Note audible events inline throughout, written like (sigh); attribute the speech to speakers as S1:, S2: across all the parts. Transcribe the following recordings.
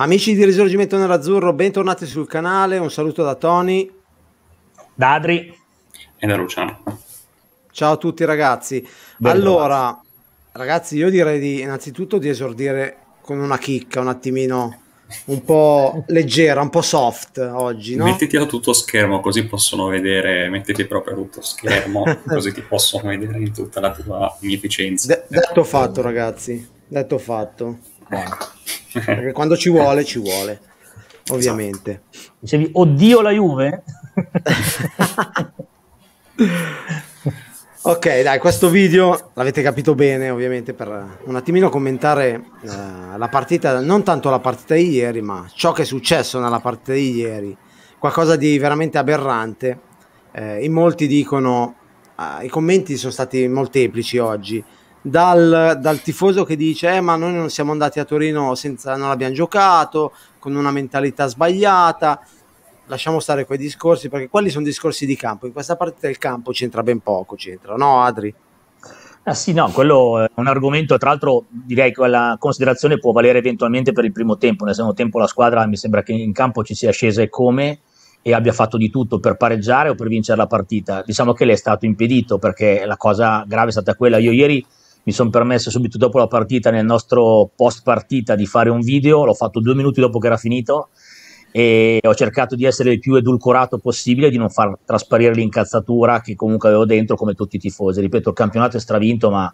S1: Amici di Risorgimento Nerazzurro, bentornati sul canale. Un saluto da Tony,
S2: da Adri
S3: e da Luciano.
S1: Ciao a tutti ragazzi. Ben allora, ben. ragazzi, io direi di, innanzitutto di esordire con una chicca un attimino un po' leggera, un po' soft oggi, no?
S3: Mettiti a tutto schermo così possono vedere, mettiti proprio a tutto schermo (laughs) così ti possono vedere in tutta la tua magnificenza.
S1: De- detto fatto ragazzi, detto fatto. Perché quando ci vuole, ci vuole, ovviamente.
S2: Dicevi, oddio la Juve? (laughs)
S1: ok, dai, questo video l'avete capito bene, ovviamente, per un attimino commentare uh, la partita, non tanto la partita di ieri, ma ciò che è successo nella partita di ieri. Qualcosa di veramente aberrante. Eh, in molti dicono, uh, i commenti sono stati molteplici oggi dal, dal, tifoso che dice eh, ma noi non siamo andati a Torino senza non abbiamo giocato con una mentalità sbagliata lasciamo stare quei discorsi perché quelli sono discorsi di campo in questa parte del campo c'entra ben poco c'entra no Adri?
S2: Ah sì, no, quello è un argomento, tra l'altro direi che la considerazione può valere eventualmente per il primo tempo, nel secondo tempo la squadra mi sembra che in campo ci sia scesa e come e abbia fatto di tutto per pareggiare o per vincere la partita. Diciamo che le è stato impedito perché la cosa grave è stata quella. Io ieri mi sono permesso subito dopo la partita, nel nostro post partita, di fare un video, l'ho fatto due minuti dopo che era finito e ho cercato di essere il più edulcorato possibile, di non far trasparire l'incazzatura che comunque avevo dentro come tutti i tifosi. Ripeto, il campionato è stravinto, ma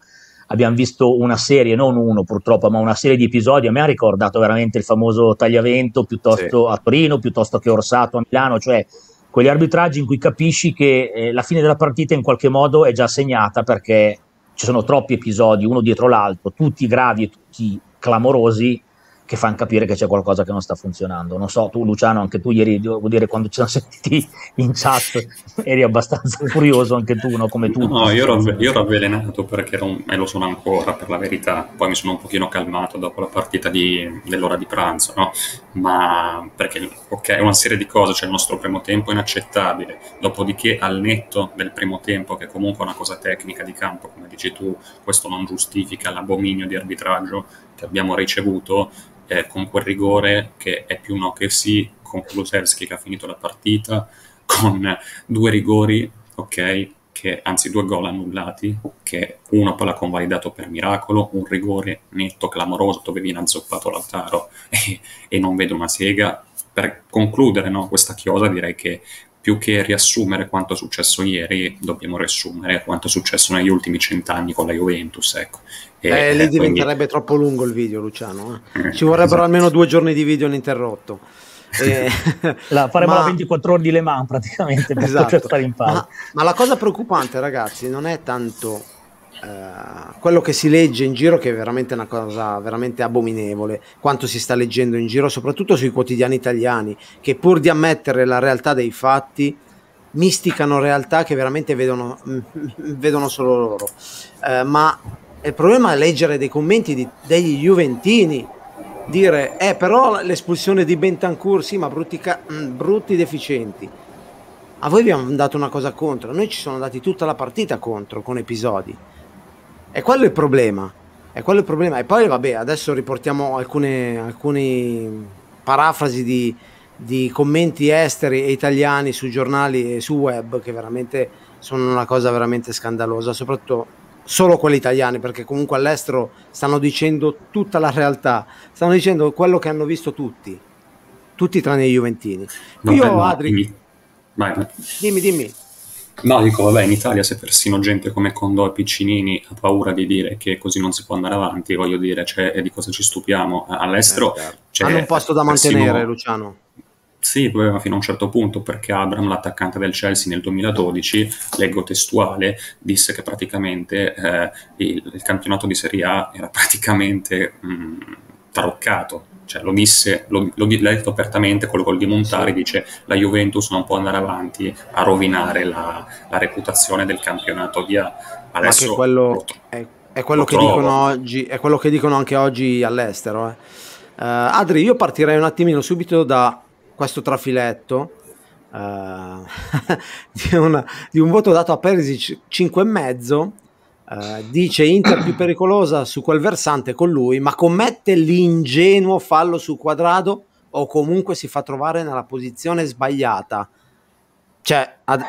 S2: abbiamo visto una serie, non uno purtroppo, ma una serie di episodi. A me ha ricordato veramente il famoso Tagliavento piuttosto sì. a Torino, piuttosto che Orsato a Milano, cioè quegli arbitraggi in cui capisci che eh, la fine della partita in qualche modo è già segnata perché ci sono troppi episodi uno dietro l'altro, tutti gravi e tutti clamorosi, che fanno capire che c'è qualcosa che non sta funzionando. Non so, tu Luciano, anche tu ieri, devo dire, quando ci siamo sentiti (laughs) in chat, eri abbastanza (laughs) furioso anche tu, no? come tu.
S3: No, io ero, io ero avvelenato perché ero e lo sono ancora per la verità, poi mi sono un pochino calmato dopo la partita di, dell'ora di pranzo, no? Ma perché, ok, una serie di cose, cioè il nostro primo tempo inaccettabile, dopodiché al netto del primo tempo, che comunque è una cosa tecnica di campo, come dici tu, questo non giustifica l'abominio di arbitraggio che abbiamo ricevuto, eh, con quel rigore che è più no che sì, con Kulusevski che ha finito la partita, (laughs) con due rigori, ok, che, anzi due gol annullati, che uno poi l'ha convalidato per miracolo, un rigore netto, clamoroso, dove viene azzoppato Lautaro (laughs) e, e non vede una sega. Per concludere no, questa chiosa direi che più che riassumere quanto è successo ieri, dobbiamo riassumere quanto è successo negli ultimi cent'anni con la Juventus. Ecco.
S1: E, eh, lì diventerebbe quindi... troppo lungo il video, Luciano. Eh? Ci vorrebbero esatto. almeno due giorni di video ininterrotto. (laughs)
S2: E... la, faremo ma... la 24 ore di Le Mans praticamente per esatto. stare in palla.
S1: Ma, ma la cosa preoccupante, ragazzi, non è tanto Uh, quello che si legge in giro che è veramente una cosa veramente abominevole quanto si sta leggendo in giro soprattutto sui quotidiani italiani che pur di ammettere la realtà dei fatti misticano realtà che veramente vedono, (laughs) vedono solo loro. Uh, ma il problema è leggere dei commenti di, degli Juventini dire eh però l'espulsione di Bentancur sì ma brutti, ca- mm, brutti deficienti. A voi vi hanno dato una cosa contro? Noi ci sono dati tutta la partita contro con episodi e quello è il problema. È quello il problema. E poi, vabbè, adesso riportiamo alcune, alcune parafrasi di, di commenti esteri e italiani su giornali e su web che veramente sono una cosa veramente scandalosa, soprattutto solo quelli italiani, perché comunque all'estero stanno dicendo tutta la realtà, stanno dicendo quello che hanno visto tutti, tutti tranne i Juventini. Io, Adri, vai. dimmi, dimmi.
S3: No, dico, vabbè, in Italia se persino gente come Condò e Piccinini ha paura di dire che così non si può andare avanti, voglio dire, cioè, di cosa ci stupiamo? All'estero... Eh, certo.
S1: cioè, Hanno un posto da mantenere, persino... Luciano.
S3: Sì, doveva fino a un certo punto, perché Abram, l'attaccante del Chelsea nel 2012, leggo testuale, disse che praticamente eh, il, il, campionato di Serie A era praticamente mh, taroccato, cioè, lo disse, lo, lo, l'ha detto apertamente col gol di Montari, dice la Juventus non può andare avanti a rovinare la, la reputazione del campionato via.
S1: Adesso Ma quello, è, è, quello che dicono oggi, è quello che dicono anche oggi all'estero. Eh. Uh, Adri, io partirei un attimino subito da questo trafiletto uh, (laughs) di, una, di, un voto dato a Perisic 5,5 Uh, dice Inter più pericolosa su quel versante con lui, ma commette l'ingenuo fallo su quadrado o comunque si fa trovare nella posizione sbagliata. Cioè, ad...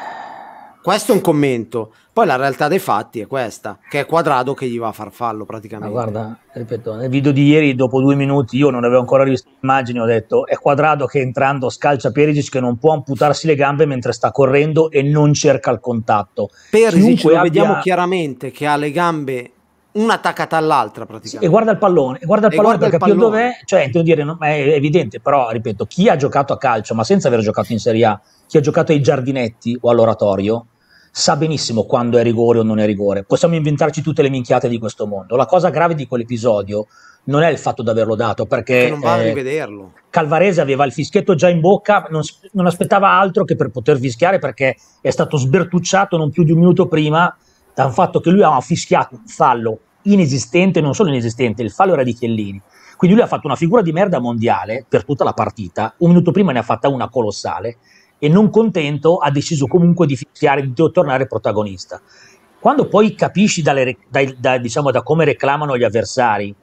S1: questo è un commento. Poi la realtà dei fatti è questa, che è quadrado che gli va a far fallo praticamente.
S2: Ma guarda, ripeto, nel video di ieri, dopo due minuti, io non avevo ancora visto l'immagine, ho detto è quadrado che entrando scalcia Perisic che non può amputarsi le gambe mentre sta correndo e non cerca il contatto.
S1: Perisic lo abbia... vediamo chiaramente che ha le gambe una attaccata all'altra praticamente.
S2: Sì, e guarda il pallone, e guarda il e pallone guarda per capire dov'è, cioè intendo dire, no, è evidente, però ripeto, chi ha giocato a calcio, ma senza aver giocato in Serie A, chi ha giocato ai giardinetti o all'oratorio, sa benissimo quando è rigore o non è rigore. Possiamo inventarci tutte le minchiate di questo mondo. La cosa grave di quell'episodio non è il fatto di averlo dato, perché che
S1: non va a eh, rivederlo.
S2: Calvarese aveva il fischietto già in bocca, non, non, aspettava altro che per poter fischiare perché è stato sbertucciato non più di un minuto prima dal fatto che lui aveva fischiato un fallo inesistente, non solo inesistente, il fallo era di Chiellini. Quindi lui ha fatto una figura di merda mondiale per tutta la partita, un minuto prima ne ha fatta una colossale e non contento ha deciso comunque di fischiare, di tornare protagonista. Quando poi capisci dalle, dai, da, diciamo, da come reclamano gli avversari,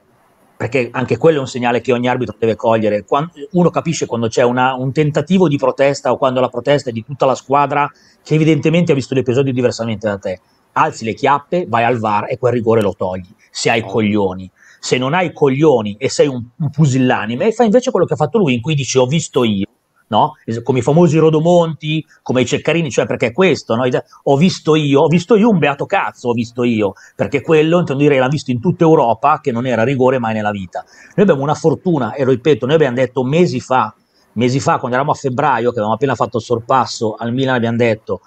S2: perché anche quello è un segnale che ogni arbitro deve cogliere, quando, uno capisce quando c'è una, un tentativo di protesta o quando la protesta è di tutta la squadra che evidentemente ha visto l'episodio diversamente da te. Alzi le chiappe, vai al VAR e quel rigore lo togli, se hai coglioni. Se non hai coglioni e sei un, un pusillanime, fai invece quello che ha fatto lui, in cui dici ho visto io no? come i famosi rodomonti, come i ceccarini, cioè perché è questo, no? ho visto io, ho visto io un beato cazzo, ho visto io, perché quello, intendo dire, l'ha visto in tutta Europa, che non era rigore mai nella vita. Noi abbiamo una fortuna, e lo ripeto, noi abbiamo detto mesi fa, mesi fa, quando eravamo a febbraio, che avevamo appena fatto il sorpasso al Milan, abbiamo detto,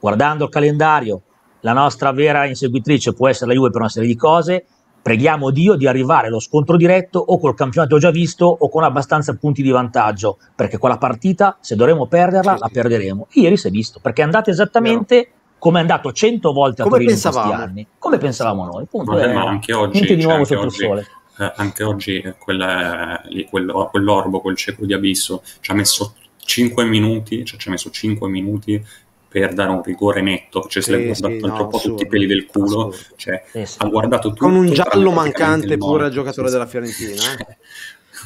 S2: guardando il calendario, la nostra vera inseguitrice può essere la Juve per una serie di cose, Preghiamo Dio di arrivare allo scontro diretto o col campionato già visto o con abbastanza punti di vantaggio, perché quella partita, se dovremo perderla, sì. la perderemo. Ieri si è visto, perché è andato esattamente no. come è andato cento volte a come Torino pensavamo. in questi anni, come pensavamo noi. Punto,
S3: ma anche oggi,
S2: niente di nuovo sotto il sole.
S3: Eh, anche oggi eh, quella, lì, quello, quell'orbo, quel cieco di abisso, ci ha messo 5 minuti, cioè ci ha messo 5 minuti per dare un rigore netto, cioè se sì, l'ha guardato sì, no, un po' tutti i peli del culo, cioè, sì, sì. ha guardato tutto.
S1: Con un giallo mancante pure al giocatore della (laughs) Fiorentina. Eh?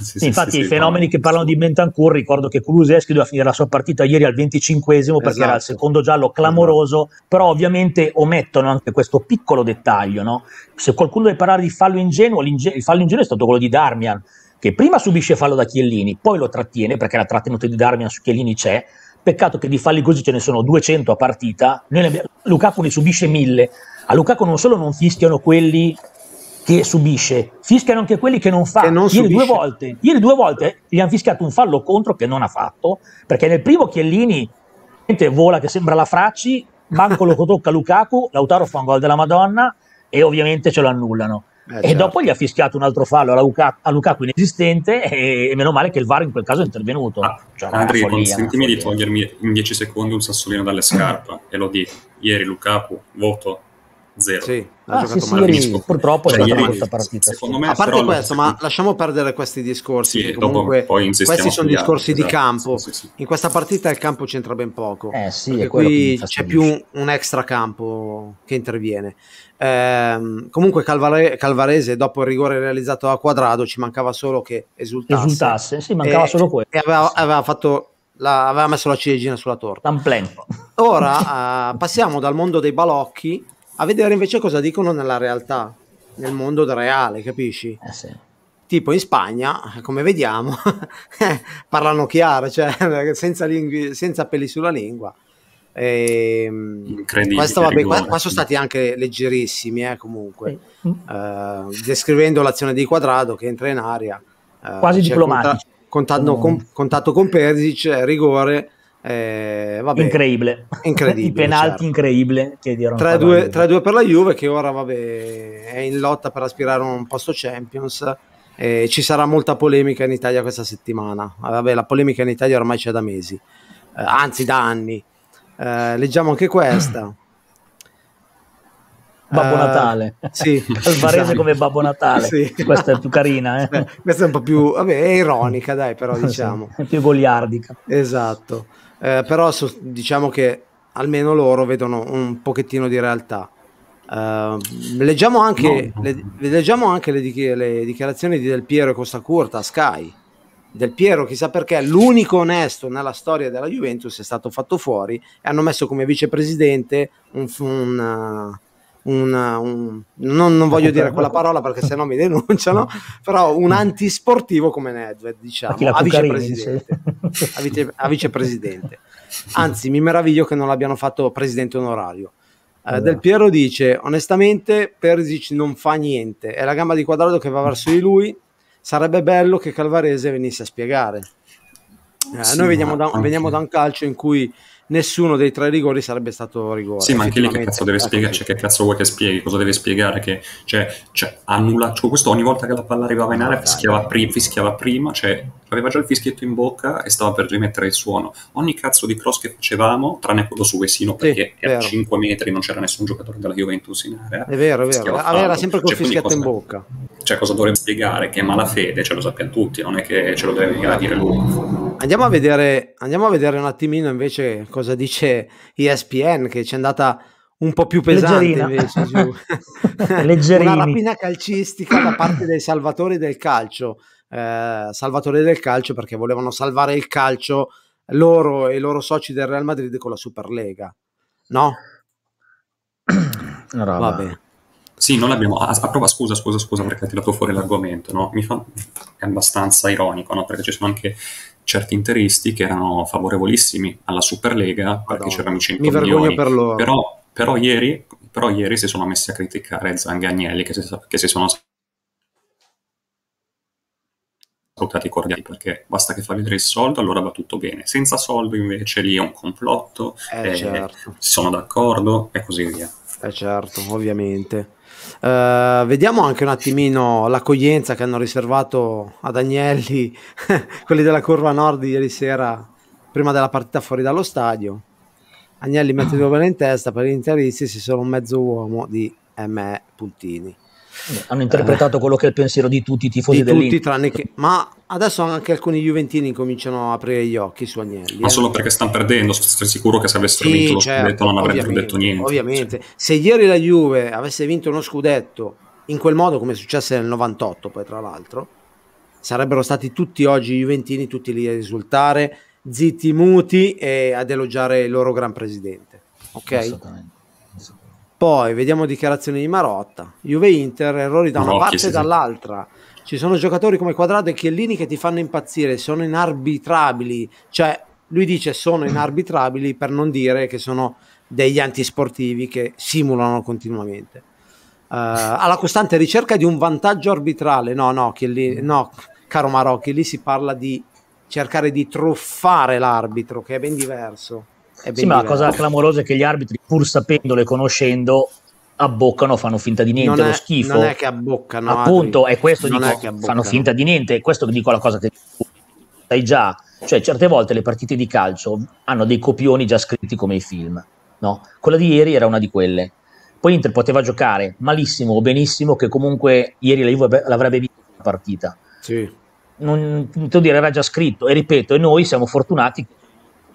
S2: Sì, infatti i fenomeni che parlano di Bentancur ricordo che Kuluseschi doveva finire la sua partita ieri al 25esimo perché esatto. era il esatto. secondo giallo clamoroso esatto. però ovviamente omettono anche questo piccolo dettaglio no? se qualcuno deve parlare di fallo ingenuo il fallo ingenuo è stato quello di Darmian che prima subisce fallo da Chiellini poi lo trattiene perché la trattenuta di Darmian su Chiellini c'è Peccato che di falli così ce ne sono 200 a partita. Abbiamo, Lukaku ne subisce 1000. A Lukaku non solo non fischiano quelli che subisce, fischiano anche quelli che non fa. Che non ieri, due volte, ieri due volte gli hanno fischiato un fallo contro che non ha fatto, perché nel primo Chiellini vola che sembra la Fracci, manco lo (laughs) tocca Lukaku, Lautaro fa un gol della Madonna e ovviamente ce lo annullano. Eh, e certo. dopo gli ha fischiato un altro fallo a, Lukaku, a Lukaku inesistente e, e, meno male che il VAR in quel caso è intervenuto. Ah,
S3: cioè, Andri, consentimi di togliermi in 10 secondi un sassolino dalle scarpe e lo dico. Ieri Lukaku, voto zero.
S1: Sì,
S2: ha ah, giocato sì, male. Sì, purtroppo cioè, è stata una partita.
S1: Secondo me, a parte questo, ma lasciamo perdere questi discorsi. Sì, comunque questi sono discorsi esatto, di campo. Sì, sì, In questa partita il campo c'entra ben poco.
S2: Eh sì,
S1: qui c'è più un, un extra campo che interviene. Eh, comunque Calvare- Calvarese dopo il rigore realizzato a quadrado ci mancava solo che esultasse.
S2: Esultasse, sì, mancava e, solo quello.
S1: E aveva, aveva, fatto la, aveva messo la ciliegina sulla torta. Ora uh, passiamo dal mondo dei balocchi a vedere invece cosa dicono nella realtà, nel mondo reale, capisci?
S2: Eh sì.
S1: Tipo in Spagna, come vediamo, (laughs) parlano chiaro, cioè (laughs) senza, lingui, senza peli sulla lingua. E, ehm, questo, vabbè, qua, qua, sono stati anche leggerissimi eh, comunque sì. uh, descrivendo l'azione di Quadrado che entra in aria
S2: uh, quasi diplomatici
S1: contatto, con, contatto con Perisic rigore eh, vabbè,
S2: incredibile,
S1: incredibile (laughs)
S2: i penalti certo. incredibile che
S1: 3-2 per la Juve che ora vabbè, è in lotta per aspirare a un posto Champions. Eh, ci sarà molta polemica in Italia questa settimana. Vabbè, la polemica in Italia ormai c'è da mesi eh, anzi da anni. Eh, leggiamo anche questa.
S2: Babbo uh, Natale,
S1: sì, (laughs)
S2: Calvarese esatto. come Babbo Natale, sì. questa è più carina. Eh?
S1: questa è un po' più, vabbè, è ironica, dai, però (laughs) diciamo.
S2: Sì, è più goliardica.
S1: Esatto, eh, però so, diciamo che almeno loro vedono un pochettino di realtà. Uh, leggiamo anche, no. le, leggiamo anche le, le, dichiarazioni di Del Piero e Costa Curta a Sky. Del Piero, chissà perché, l'unico onesto nella storia della Juventus è stato fatto fuori e hanno messo come vicepresidente un, un, un, un non, non, voglio dire quella parola perché sennò mi denunciano, (laughs) però un antisportivo come Nedved, diciamo, a vicepresidente, a, vice, a vicepresidente. Anzi, mi meraviglio che non l'abbiano fatto presidente onorario. Eh, Del Piero dice: Onestamente, Perisic non fa niente. È la gamba di quadrato che va verso di lui. Sarebbe bello che Calvarese venisse a spiegare. Eh, sì, noi veniamo da, veniamo da, un calcio in cui nessuno dei tre rigori sarebbe stato rigore.
S3: Sì, ma anche lì che cazzo deve spiegare? Cioè, che cazzo vuoi che spieghi? Cosa deve spiegare? Che, cioè, cioè, annulla, cioè, questo ogni volta che la palla arrivava in area fischiava, pri- fischiava prima, cioè, aveva già il fischietto in bocca e stava per rimettere il suono. Ogni cazzo di cross che facevamo, tranne quello su Vesino, perché sì, a 5 metri non c'era nessun giocatore della Juventus in area.
S1: È vero, è vero. Aveva sempre col cioè, fischietto cosa, in bocca.
S3: Cioè, cosa dovrebbe spiegare? Che è malafede, ce lo sappiamo tutti, non è che ce lo deve dire lui.
S1: Andiamo a vedere, andiamo a vedere un attimino invece cosa dice ESPN, che ci è andata un po' più pesante invece giù. (laughs) Una rapina calcistica da parte dei salvatori del calcio. Eh, salvatori del calcio perché volevano salvare il calcio loro e i loro soci del Real Madrid con la Superlega. No?
S3: Vabbè. Sì, non l'abbiamo. A, a prova, scusa, scusa, scusa, perché ho tirato fuori l'argomento, no? Mi fa. È abbastanza ironico, no? Perché ci sono anche certi interisti che erano favorevolissimi alla Superlega perché c'erano i 100
S1: Mi
S3: milioni.
S1: per loro.
S3: Però, però, ieri, però, ieri, si sono messi a criticare Zangagnelli che si, che si sono salutati cordiali perché basta che fa vedere il soldo allora va tutto bene senza soldo invece lì è un complotto
S1: eh, eh, certo.
S3: sono d'accordo e così via
S1: eh certo ovviamente Uh, vediamo anche un attimino l'accoglienza che hanno riservato ad Agnelli (laughs) quelli della curva nord ieri sera prima della partita fuori dallo stadio. Agnelli mette due belle in testa per gli interisti, si sono un mezzo uomo di M.E. Puntini.
S2: Hanno interpretato eh, quello che è il pensiero di tutti i tifosi
S1: di tutti, tranne che, ma adesso anche alcuni Juventini cominciano a aprire gli occhi su Agnelli.
S3: Ma eh. solo perché stanno perdendo, sono sicuro che se avessero sì, vinto lo certo, scudetto non avrebbero detto niente.
S1: Ovviamente, cioè. se ieri la Juve avesse vinto uno scudetto in quel modo come è successo nel 98, poi tra l'altro, sarebbero stati tutti oggi Juventini, tutti lì a risultare, zitti, muti e ad elogiare il loro gran presidente. Ok? Assolutamente. Poi vediamo dichiarazioni di Marotta. Juve Inter, errori da una Rocchi, parte e dall'altra. Ci sono giocatori come Quadrado e Chiellini che ti fanno impazzire, sono inarbitrabili. Cioè, lui dice sono inarbitrabili per non dire che sono degli antisportivi che simulano continuamente. Uh, alla costante ricerca di un vantaggio arbitrale. No, no, Chiellini, no, caro Marocchi, lì si parla di cercare di truffare l'arbitro, che è ben diverso.
S2: Sì, ma la cosa clamorosa è che gli arbitri, pur sapendolo e conoscendo, abboccano, fanno finta di niente,
S1: non
S2: lo schifo.
S1: Non è che abboccano.
S2: Appunto, è questo non dico, è fanno finta di niente, è questo che dico la cosa che sai già, cioè certe volte le partite di calcio hanno dei copioni già scritti come i film, no? Quella di ieri era una di quelle. Poi Inter poteva giocare malissimo o benissimo, che comunque ieri la Juve l'avrebbe vinto la partita.
S1: Sì.
S2: Non, devo dire, era già scritto, e ripeto, e noi siamo fortunati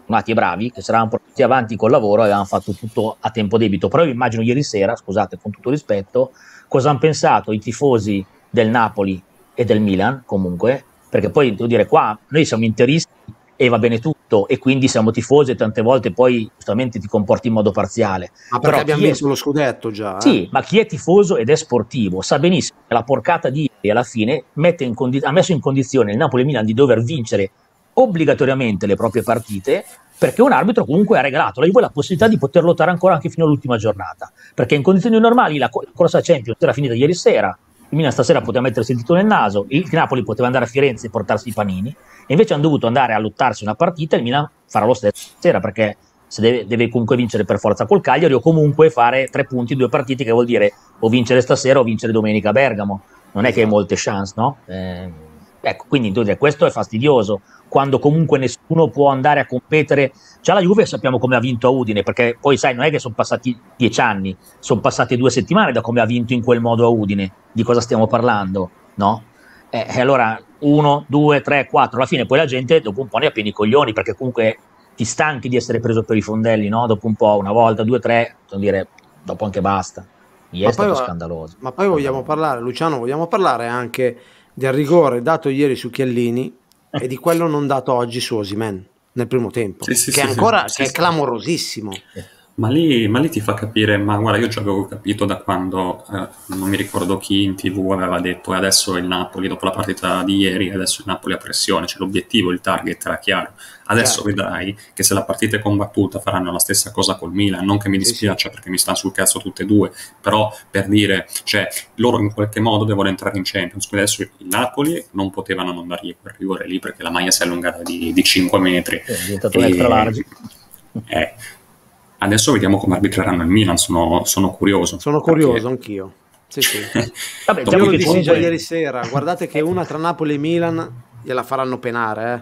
S2: fortunati e bravi che si erano portati avanti col lavoro e avevano fatto tutto a tempo debito. Però io immagino ieri sera, scusate con tutto rispetto, cosa hanno pensato i tifosi del Napoli e del Milan comunque, perché poi devo dire qua noi siamo interisti e va bene tutto e quindi siamo tifosi e tante volte poi giustamente ti comporti in modo parziale.
S1: Ma perché Però abbiamo messo è... lo scudetto già. Eh?
S2: Sì, ma chi è tifoso ed è sportivo sa benissimo che la porcata di ieri alla fine condi- ha messo in condizione il Napoli e Milan di dover vincere obbligatoriamente le proprie partite perché un arbitro comunque ha regalato alla Juve la possibilità di poter lottare ancora anche fino all'ultima giornata perché in condizioni normali la, corsa Champions era finita ieri sera il Milan stasera poteva mettersi il dito nel naso il Napoli poteva andare a Firenze e portarsi i panini e invece hanno dovuto andare a lottarsi una partita e il Milan farà lo stesso stasera perché se deve, deve, comunque vincere per forza col Cagliari o comunque fare tre punti due partite che vuol dire o vincere stasera o vincere domenica a Bergamo non è che hai molte chance no? Eh, Ecco, quindi questo è fastidioso, quando comunque nessuno può andare a competere. Già la Juve sappiamo come ha vinto a Udine, perché poi sai, non è che sono passati dieci anni, sono passate due settimane da come ha vinto in quel modo a Udine. Di cosa stiamo parlando? No? E eh, allora, uno, due, tre, quattro, alla fine poi la gente dopo un po' ne ha pieni i coglioni, perché comunque ti stanchi di essere preso per i fondelli, no? Dopo un po', una volta, due, tre, dire, dopo anche basta. Ieri è stato scandaloso.
S1: Ma poi vogliamo parlare, Luciano, vogliamo parlare anche del rigore dato ieri su Chiellini e di quello non dato oggi su Osimen nel primo tempo, sì, sì, che, sì, ancora, che è clamorosissimo.
S3: Ma lì, ma lì, ti fa capire, ma guarda, io già avevo capito da quando, eh, non mi ricordo chi in tv aveva detto, e adesso il Napoli, dopo la partita di ieri, adesso il Napoli ha pressione, cioè l'obiettivo, il target era chiaro. Adesso certo. vedrai che se la partita è combattuta faranno la stessa cosa col Milan, non che mi dispiaccia perché mi stanno sul cazzo tutte e due, però per dire, cioè, loro in qualche modo devono entrare in Champions, quindi adesso il Napoli non potevano non dargli quel rigore lì perché la maglia si è allungata di, di 5 metri. È
S2: diventato e, extra large.
S3: Eh, Adesso vediamo come arbitreranno il Milan, sono, sono curioso.
S1: Sono curioso perché... anch'io. Sì, sì. (laughs) Vabbè, già lo dissi già ieri sera, guardate che una tra Napoli e Milan gliela faranno penare, eh?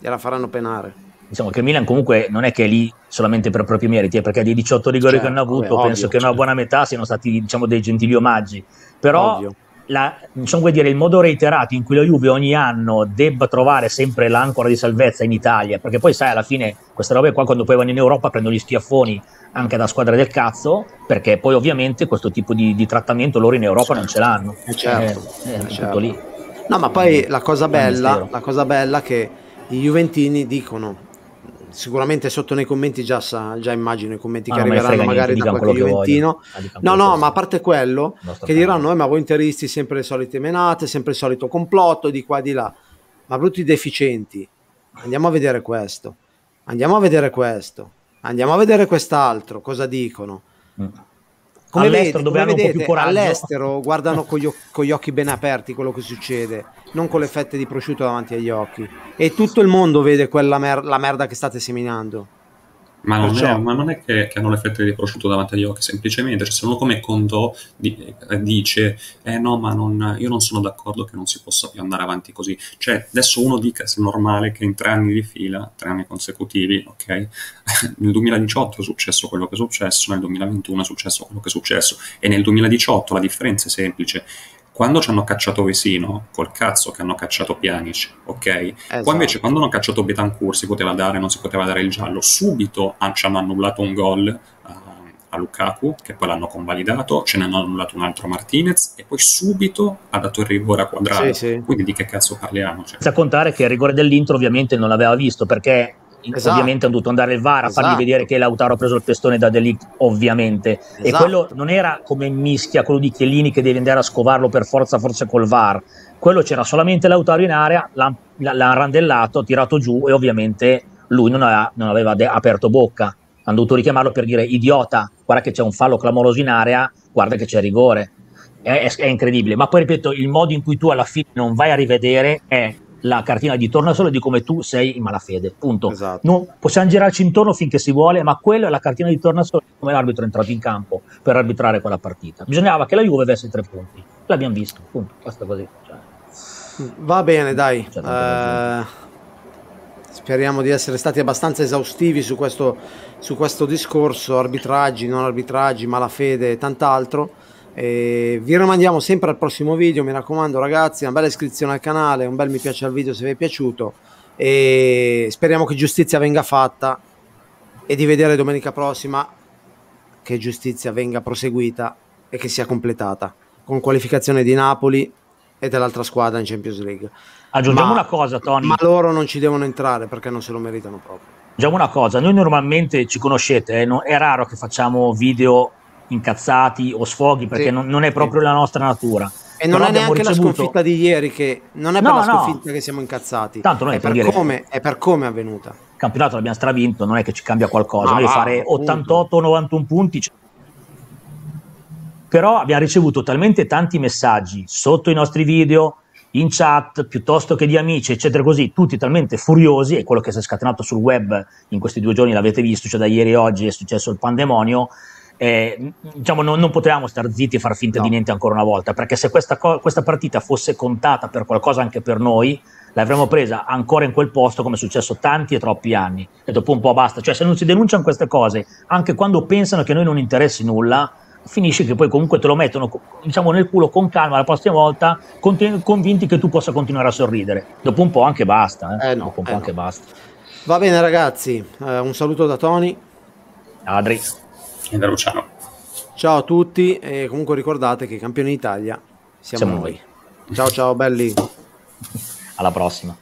S1: gliela faranno penare.
S2: Diciamo che il Milan comunque non è che è lì solamente per propri meriti, eh, perché dei 18 rigori certo, che hanno avuto, vabbè, penso ovvio, che una certo. buona metà siano stati diciamo, dei gentili omaggi. Però ovvio la, diciamo dire, il modo reiterato in cui la Juve ogni anno debba trovare sempre l'ancora di salvezza in Italia, perché poi sai alla fine queste robe qua quando poi vanno in Europa prendono gli schiaffoni anche da squadre del cazzo, perché poi ovviamente questo tipo di, di trattamento loro in Europa certo. non ce l'hanno.
S1: Eh certo, eh, eh, certo. lì. No, ma poi la cosa bella, la cosa bella è che i Juventini dicono sicuramente sotto nei commenti già, sa, già immagino i commenti ah, che arriveranno magari niente, da qualche Juventino. No, no, ma a parte quello, che diranno, eh, ma voi interisti sempre le solite menate, sempre il solito complotto di qua e di là. Ma brutti deficienti, andiamo a vedere questo, andiamo a vedere questo, andiamo a vedere quest'altro, cosa dicono. Mm come, vedi, come vedete, all'estero guardano con gli, con gli, occhi ben aperti quello che succede, non con le fette di prosciutto davanti agli occhi. E tutto il mondo vede quella mer- la merda che state seminando.
S3: Ma non, è, ma non, è, che, che, hanno le fette di prosciutto davanti agli occhi, semplicemente, cioè, se uno come Condò di, eh, dice, eh no, ma non, io non sono d'accordo che non si possa più andare avanti così. Cioè, adesso uno dica se è normale che in tre anni di fila, tre anni consecutivi, ok, (laughs) nel 2018 è successo quello che è successo, nel 2021 è successo quello che è successo, e nel 2018 la differenza è semplice, quando ci hanno cacciato Vesino, col cazzo che hanno cacciato Pjanic, ok? Esatto. Poi invece quando hanno cacciato Betancourt si poteva dare, non si poteva dare il giallo, subito ci hanno annullato un gol uh, a Lukaku, che poi l'hanno convalidato, ce ne hanno annullato un altro Martinez e poi subito ha dato il rigore a quadrato. Sì, sì. Quindi di che cazzo parliamo?
S2: Cioè. Senza contare che il rigore dell'intro ovviamente non l'aveva visto perché esatto. ovviamente hanno dovuto andare il VAR a esatto. fargli vedere che Lautaro ha preso il testone da Delict ovviamente esatto. e quello non era come mischia quello di Chiellini che devi andare a scovarlo per forza forse col VAR quello c'era solamente Lautaro in area l'ha, l'ha randellato, tirato giù e ovviamente lui non aveva, non aveva de- aperto bocca hanno dovuto richiamarlo per dire idiota guarda che c'è un fallo clamoroso in area guarda che c'è rigore è, è, è incredibile ma poi ripeto il modo in cui tu alla fine non vai a rivedere è la cartina di tornasole di come tu sei in malafede. Punto. Esatto. Non, possiamo girarci intorno finché si vuole, ma quella è la cartina di tornasole di come l'arbitro è entrato in campo per arbitrare quella partita. Bisognava che la Juve avesse tre punti. L'abbiamo visto, punto. Basta così. Cioè.
S1: Va bene, dai. Eh, speriamo di essere stati abbastanza esaustivi su questo, su questo discorso, arbitraggi, non arbitraggi, malafede e tant'altro. E vi rimandiamo sempre al prossimo video, mi raccomando ragazzi, una bella iscrizione al canale, un bel mi piace al video se vi è piaciuto e speriamo che giustizia venga fatta e di vedere domenica prossima che giustizia venga proseguita e che sia completata con qualificazione di Napoli e dell'altra squadra in Champions League.
S2: Aggiungiamo ma, una cosa, Tony.
S1: Ma loro non ci devono entrare perché non se lo meritano proprio.
S2: Aggiungiamo una cosa, noi normalmente ci conoscete, eh, è raro che facciamo video incazzati o sfoghi perché sì. non, non, è proprio sì. la nostra natura.
S1: E non Però è neanche ricevuto... la sconfitta di ieri che non è no, per la sconfitta no. che siamo incazzati. Tanto noi è, per dire... come, è per come è avvenuta. Il
S2: campionato l'abbiamo stravinto, non è che ci cambia qualcosa. Noi fare 88-91 punti. Cioè... Però abbiamo ricevuto talmente tanti messaggi sotto i nostri video, in chat, piuttosto che di amici, eccetera, così, tutti talmente furiosi, e quello che si è scatenato sul web in questi due giorni l'avete visto, cioè da ieri e oggi è successo il pandemonio, eh, diciamo, non, non, potevamo stare zitti e far finta no. di niente ancora una volta, perché se questa, co- questa partita fosse contata per qualcosa anche per noi, l'avremmo presa ancora in quel posto come è successo tanti e troppi anni. E dopo un po' basta. Cioè, se non si denunciano queste cose, anche quando pensano che a noi non interessi nulla, finisce che poi comunque te lo mettono diciamo, nel culo con calma la prossima volta, convinti che tu possa continuare a sorridere. Dopo un po' anche basta. Eh? Eh no, dopo un po' eh anche no. basta.
S1: Va bene, ragazzi. Eh, un saluto da Tony.
S2: Adri
S3: e da Luciano.
S1: Ciao a tutti e comunque ricordate che campioni d'Italia siamo, siamo noi. noi. Ciao ciao belli.
S2: Alla prossima.